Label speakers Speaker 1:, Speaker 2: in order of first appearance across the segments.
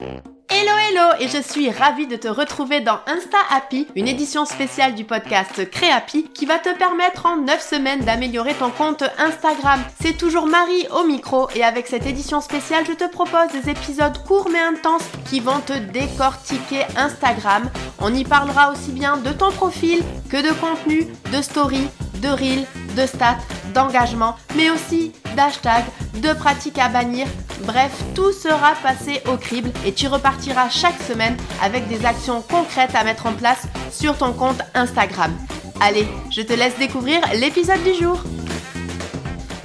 Speaker 1: Hello hello et je suis ravie de te retrouver dans Insta Happy, une édition spéciale du podcast Créapi qui va te permettre en 9 semaines d'améliorer ton compte Instagram. C'est toujours Marie au micro et avec cette édition spéciale, je te propose des épisodes courts mais intenses qui vont te décortiquer Instagram. On y parlera aussi bien de ton profil que de contenu, de story, de reel, de stats, d'engagement, mais aussi d'hashtags, de pratiques à bannir. Bref, tout sera passé au crible et tu repartiras chaque semaine avec des actions concrètes à mettre en place sur ton compte Instagram. Allez, je te laisse découvrir l'épisode du jour.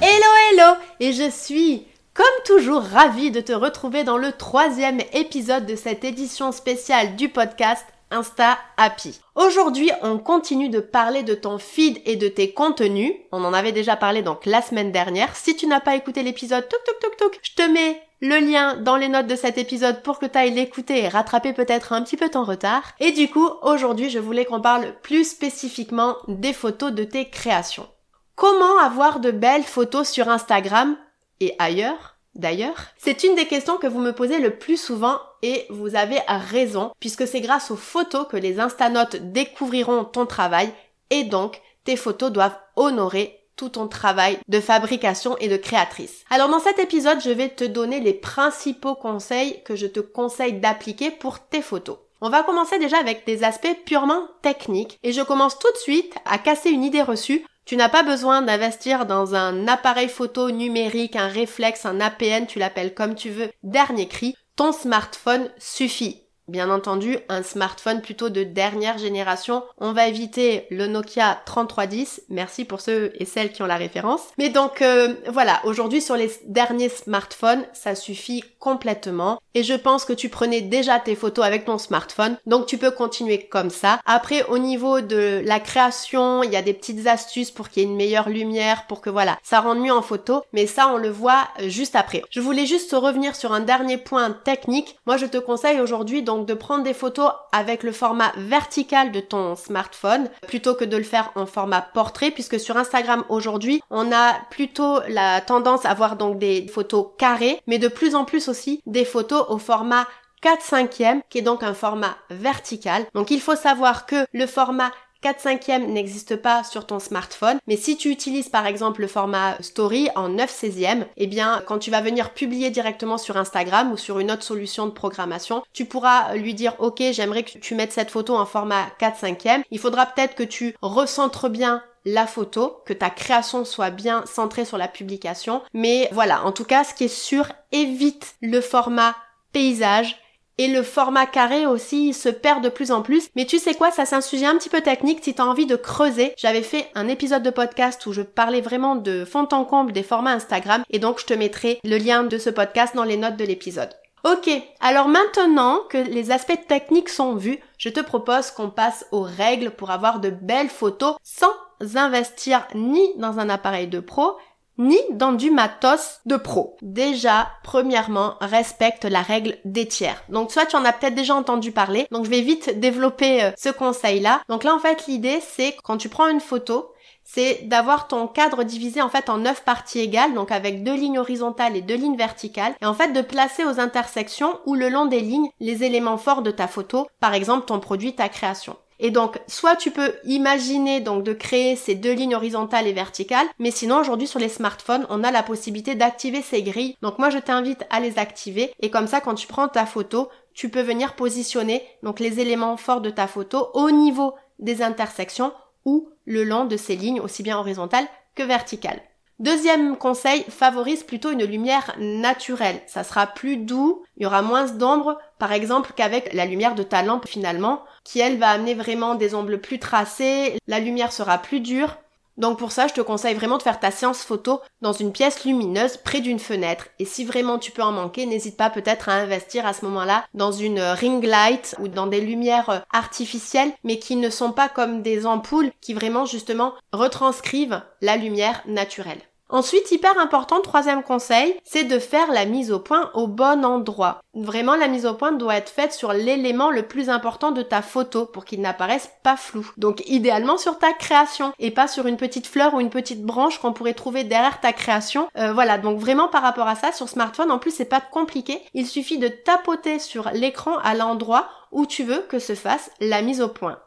Speaker 1: Hello hello Et je suis comme toujours ravie de te retrouver dans le troisième épisode de cette édition spéciale du podcast Insta Happy. Aujourd'hui, on continue de parler de ton feed et de tes contenus. On en avait déjà parlé donc la semaine dernière. Si tu n'as pas écouté l'épisode, touk touk touk, je te mets le lien dans les notes de cet épisode pour que tu ailles l'écouter et rattraper peut-être un petit peu ton retard. Et du coup, aujourd'hui, je voulais qu'on parle plus spécifiquement des photos de tes créations. Comment avoir de belles photos sur Instagram et ailleurs D'ailleurs, c'est une des questions que vous me posez le plus souvent et vous avez raison puisque c'est grâce aux photos que les instanotes découvriront ton travail et donc tes photos doivent honorer tout ton travail de fabrication et de créatrice. Alors dans cet épisode, je vais te donner les principaux conseils que je te conseille d'appliquer pour tes photos. On va commencer déjà avec des aspects purement techniques et je commence tout de suite à casser une idée reçue tu n'as pas besoin d'investir dans un appareil photo numérique, un réflexe, un APN, tu l'appelles comme tu veux, dernier cri. Ton smartphone suffit. Bien entendu, un smartphone plutôt de dernière génération. On va éviter le Nokia 3310. Merci pour ceux et celles qui ont la référence. Mais donc euh, voilà, aujourd'hui sur les derniers smartphones, ça suffit complètement. Et je pense que tu prenais déjà tes photos avec ton smartphone. Donc tu peux continuer comme ça. Après, au niveau de la création, il y a des petites astuces pour qu'il y ait une meilleure lumière, pour que voilà, ça rende mieux en photo. Mais ça, on le voit euh, juste après. Je voulais juste revenir sur un dernier point technique. Moi, je te conseille aujourd'hui de prendre des photos avec le format vertical de ton smartphone plutôt que de le faire en format portrait puisque sur Instagram aujourd'hui on a plutôt la tendance à voir donc des photos carrées mais de plus en plus aussi des photos au format 4 5 qui est donc un format vertical. Donc il faut savoir que le format 4 5e n'existe pas sur ton smartphone, mais si tu utilises par exemple le format story en 9 16e, eh bien quand tu vas venir publier directement sur Instagram ou sur une autre solution de programmation, tu pourras lui dire OK, j'aimerais que tu mettes cette photo en format 4 5e. Il faudra peut-être que tu recentres bien la photo, que ta création soit bien centrée sur la publication. Mais voilà, en tout cas, ce qui est sûr, évite le format paysage, et le format carré aussi se perd de plus en plus. Mais tu sais quoi, ça c'est un sujet un petit peu technique. Si t'as envie de creuser, j'avais fait un épisode de podcast où je parlais vraiment de fond en comble des formats Instagram. Et donc je te mettrai le lien de ce podcast dans les notes de l'épisode. Ok, alors maintenant que les aspects techniques sont vus, je te propose qu'on passe aux règles pour avoir de belles photos sans investir ni dans un appareil de pro, ni dans du matos de pro. Déjà, premièrement, respecte la règle des tiers. Donc soit tu en as peut-être déjà entendu parler, donc je vais vite développer euh, ce conseil-là. Donc là en fait l'idée c'est quand tu prends une photo, c'est d'avoir ton cadre divisé en fait en neuf parties égales, donc avec deux lignes horizontales et deux lignes verticales, et en fait de placer aux intersections ou le long des lignes les éléments forts de ta photo, par exemple ton produit, ta création. Et donc, soit tu peux imaginer donc de créer ces deux lignes horizontales et verticales, mais sinon aujourd'hui sur les smartphones, on a la possibilité d'activer ces grilles. Donc moi je t'invite à les activer et comme ça quand tu prends ta photo, tu peux venir positionner donc les éléments forts de ta photo au niveau des intersections ou le long de ces lignes aussi bien horizontales que verticales. Deuxième conseil, favorise plutôt une lumière naturelle. Ça sera plus doux, il y aura moins d'ombre, par exemple, qu'avec la lumière de ta lampe finalement, qui elle va amener vraiment des ombres plus tracées, la lumière sera plus dure, donc pour ça, je te conseille vraiment de faire ta séance photo dans une pièce lumineuse près d'une fenêtre. Et si vraiment tu peux en manquer, n'hésite pas peut-être à investir à ce moment-là dans une ring light ou dans des lumières artificielles, mais qui ne sont pas comme des ampoules qui vraiment justement retranscrivent la lumière naturelle. Ensuite, hyper important, troisième conseil, c'est de faire la mise au point au bon endroit. Vraiment, la mise au point doit être faite sur l'élément le plus important de ta photo pour qu'il n'apparaisse pas flou. Donc, idéalement sur ta création et pas sur une petite fleur ou une petite branche qu'on pourrait trouver derrière ta création. Euh, voilà, donc vraiment par rapport à ça, sur smartphone, en plus, c'est pas compliqué. Il suffit de tapoter sur l'écran à l'endroit où tu veux que se fasse la mise au point.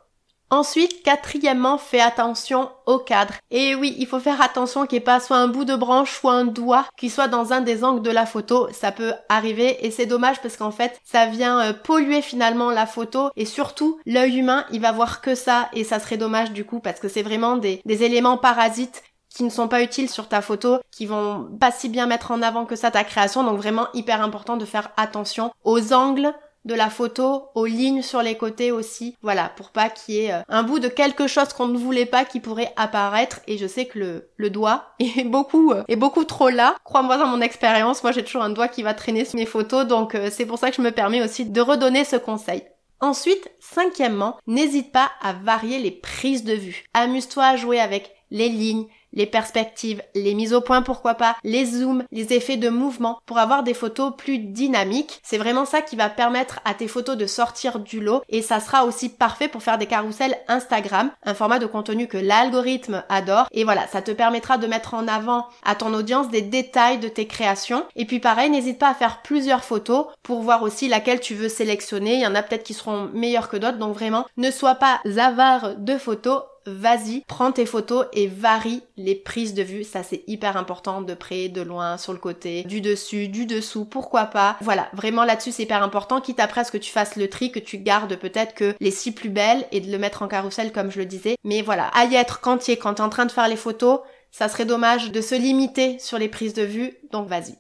Speaker 1: Ensuite, quatrièmement, fais attention au cadre. Et oui, il faut faire attention qu'il n'y ait pas soit un bout de branche, soit un doigt qui soit dans un des angles de la photo. Ça peut arriver et c'est dommage parce qu'en fait, ça vient euh, polluer finalement la photo et surtout, l'œil humain, il va voir que ça et ça serait dommage du coup parce que c'est vraiment des, des éléments parasites qui ne sont pas utiles sur ta photo, qui vont pas si bien mettre en avant que ça ta création. Donc vraiment hyper important de faire attention aux angles, de la photo, aux lignes sur les côtés aussi. Voilà, pour pas qu'il y ait euh, un bout de quelque chose qu'on ne voulait pas qui pourrait apparaître. Et je sais que le, doigt est beaucoup, euh, est beaucoup trop là. Crois-moi dans mon expérience, moi j'ai toujours un doigt qui va traîner sur mes photos, donc euh, c'est pour ça que je me permets aussi de redonner ce conseil. Ensuite, cinquièmement, n'hésite pas à varier les prises de vue. Amuse-toi à jouer avec les lignes, les perspectives, les mises au point pourquoi pas, les zooms, les effets de mouvement pour avoir des photos plus dynamiques. C'est vraiment ça qui va permettre à tes photos de sortir du lot et ça sera aussi parfait pour faire des carousels Instagram, un format de contenu que l'algorithme adore et voilà, ça te permettra de mettre en avant à ton audience des détails de tes créations et puis pareil, n'hésite pas à faire plusieurs photos pour voir aussi laquelle tu veux sélectionner. Il y en a peut-être qui seront meilleures que d'autres donc vraiment ne sois pas avare de photos vas-y, prends tes photos et varie les prises de vue. Ça, c'est hyper important de près, de loin, sur le côté, du dessus, du dessous, pourquoi pas. Voilà, vraiment là-dessus, c'est hyper important. Quitte après à ce que tu fasses le tri, que tu gardes peut-être que les six plus belles et de le mettre en carrousel comme je le disais. Mais voilà, à y être quand tu es, en train de faire les photos, ça serait dommage de se limiter sur les prises de vue. Donc vas-y.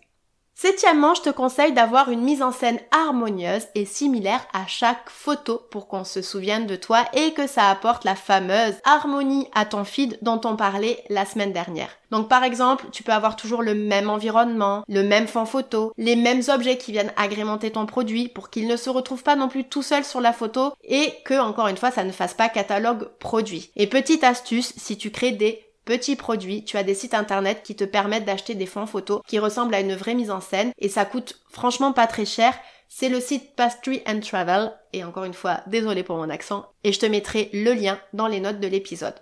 Speaker 1: Septièmement, je te conseille d'avoir une mise en scène harmonieuse et similaire à chaque photo pour qu'on se souvienne de toi et que ça apporte la fameuse harmonie à ton feed dont on parlait la semaine dernière. Donc par exemple, tu peux avoir toujours le même environnement, le même fond photo, les mêmes objets qui viennent agrémenter ton produit pour qu'il ne se retrouve pas non plus tout seul sur la photo et que encore une fois ça ne fasse pas catalogue produit. Et petite astuce, si tu crées des Petit produit, tu as des sites internet qui te permettent d'acheter des fonds photos qui ressemblent à une vraie mise en scène et ça coûte franchement pas très cher. C'est le site Pastry and Travel et encore une fois, désolé pour mon accent et je te mettrai le lien dans les notes de l'épisode.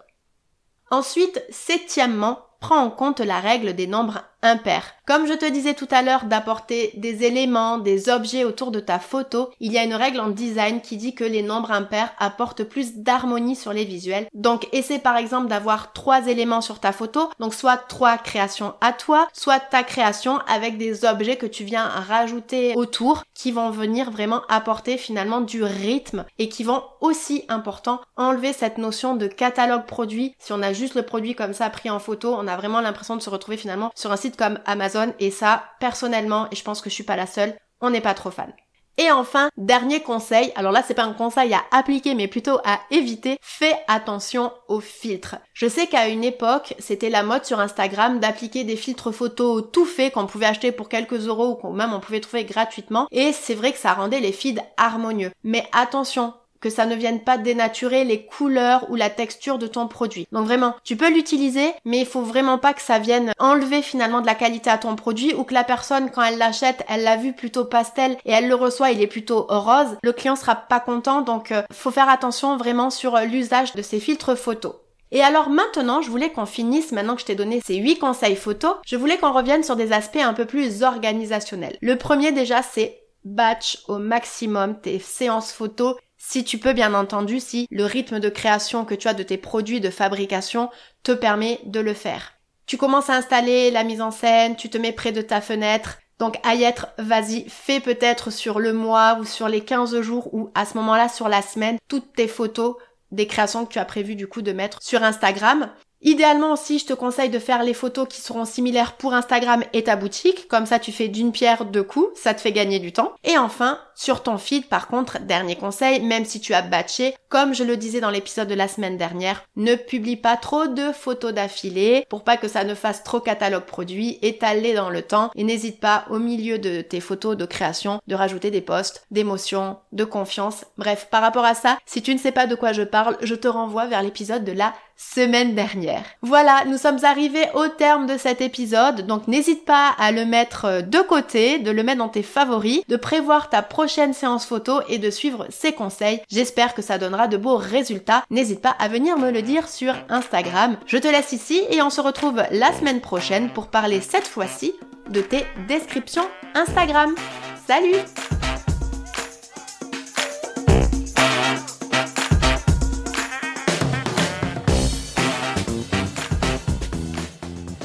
Speaker 1: Ensuite, septièmement, prends en compte la règle des nombres impairs. Comme je te disais tout à l'heure d'apporter des éléments, des objets autour de ta photo, il y a une règle en design qui dit que les nombres impairs apportent plus d'harmonie sur les visuels. Donc essaie par exemple d'avoir trois éléments sur ta photo, donc soit trois créations à toi, soit ta création avec des objets que tu viens rajouter autour qui vont venir vraiment apporter finalement du rythme et qui vont aussi important enlever cette notion de catalogue produit. Si on a juste le produit comme ça pris en photo, a vraiment l'impression de se retrouver finalement sur un site comme Amazon et ça, personnellement, et je pense que je suis pas la seule, on n'est pas trop fan. Et enfin, dernier conseil, alors là c'est pas un conseil à appliquer mais plutôt à éviter, fais attention aux filtres. Je sais qu'à une époque, c'était la mode sur Instagram d'appliquer des filtres photos tout faits qu'on pouvait acheter pour quelques euros ou même on pouvait trouver gratuitement et c'est vrai que ça rendait les feeds harmonieux. Mais attention, que ça ne vienne pas dénaturer les couleurs ou la texture de ton produit. Donc vraiment, tu peux l'utiliser, mais il faut vraiment pas que ça vienne enlever finalement de la qualité à ton produit ou que la personne, quand elle l'achète, elle l'a vu plutôt pastel et elle le reçoit, il est plutôt rose. Le client sera pas content, donc euh, faut faire attention vraiment sur euh, l'usage de ces filtres photos. Et alors maintenant, je voulais qu'on finisse, maintenant que je t'ai donné ces 8 conseils photos, je voulais qu'on revienne sur des aspects un peu plus organisationnels. Le premier déjà, c'est batch au maximum tes séances photos si tu peux bien entendu, si le rythme de création que tu as de tes produits de fabrication te permet de le faire. Tu commences à installer la mise en scène, tu te mets près de ta fenêtre, donc à y être, vas-y, fais peut-être sur le mois ou sur les 15 jours ou à ce moment-là sur la semaine toutes tes photos des créations que tu as prévu du coup de mettre sur Instagram. Idéalement aussi, je te conseille de faire les photos qui seront similaires pour Instagram et ta boutique. Comme ça, tu fais d'une pierre deux coups. Ça te fait gagner du temps. Et enfin, sur ton feed, par contre, dernier conseil, même si tu as batché, comme je le disais dans l'épisode de la semaine dernière, ne publie pas trop de photos d'affilée pour pas que ça ne fasse trop catalogue produit, étalé dans le temps et n'hésite pas au milieu de tes photos de création de rajouter des posts, d'émotion, de confiance. Bref, par rapport à ça, si tu ne sais pas de quoi je parle, je te renvoie vers l'épisode de la semaine dernière. Voilà, nous sommes arrivés au terme de cet épisode, donc n'hésite pas à le mettre euh, de côté, de le mettre dans tes favoris, de prévoir ta prochaine séance photo et de suivre ses conseils. J'espère que ça donnera de beaux résultats. N'hésite pas à venir me le dire sur Instagram. Je te laisse ici et on se retrouve la semaine prochaine pour parler cette fois-ci de tes descriptions Instagram. Salut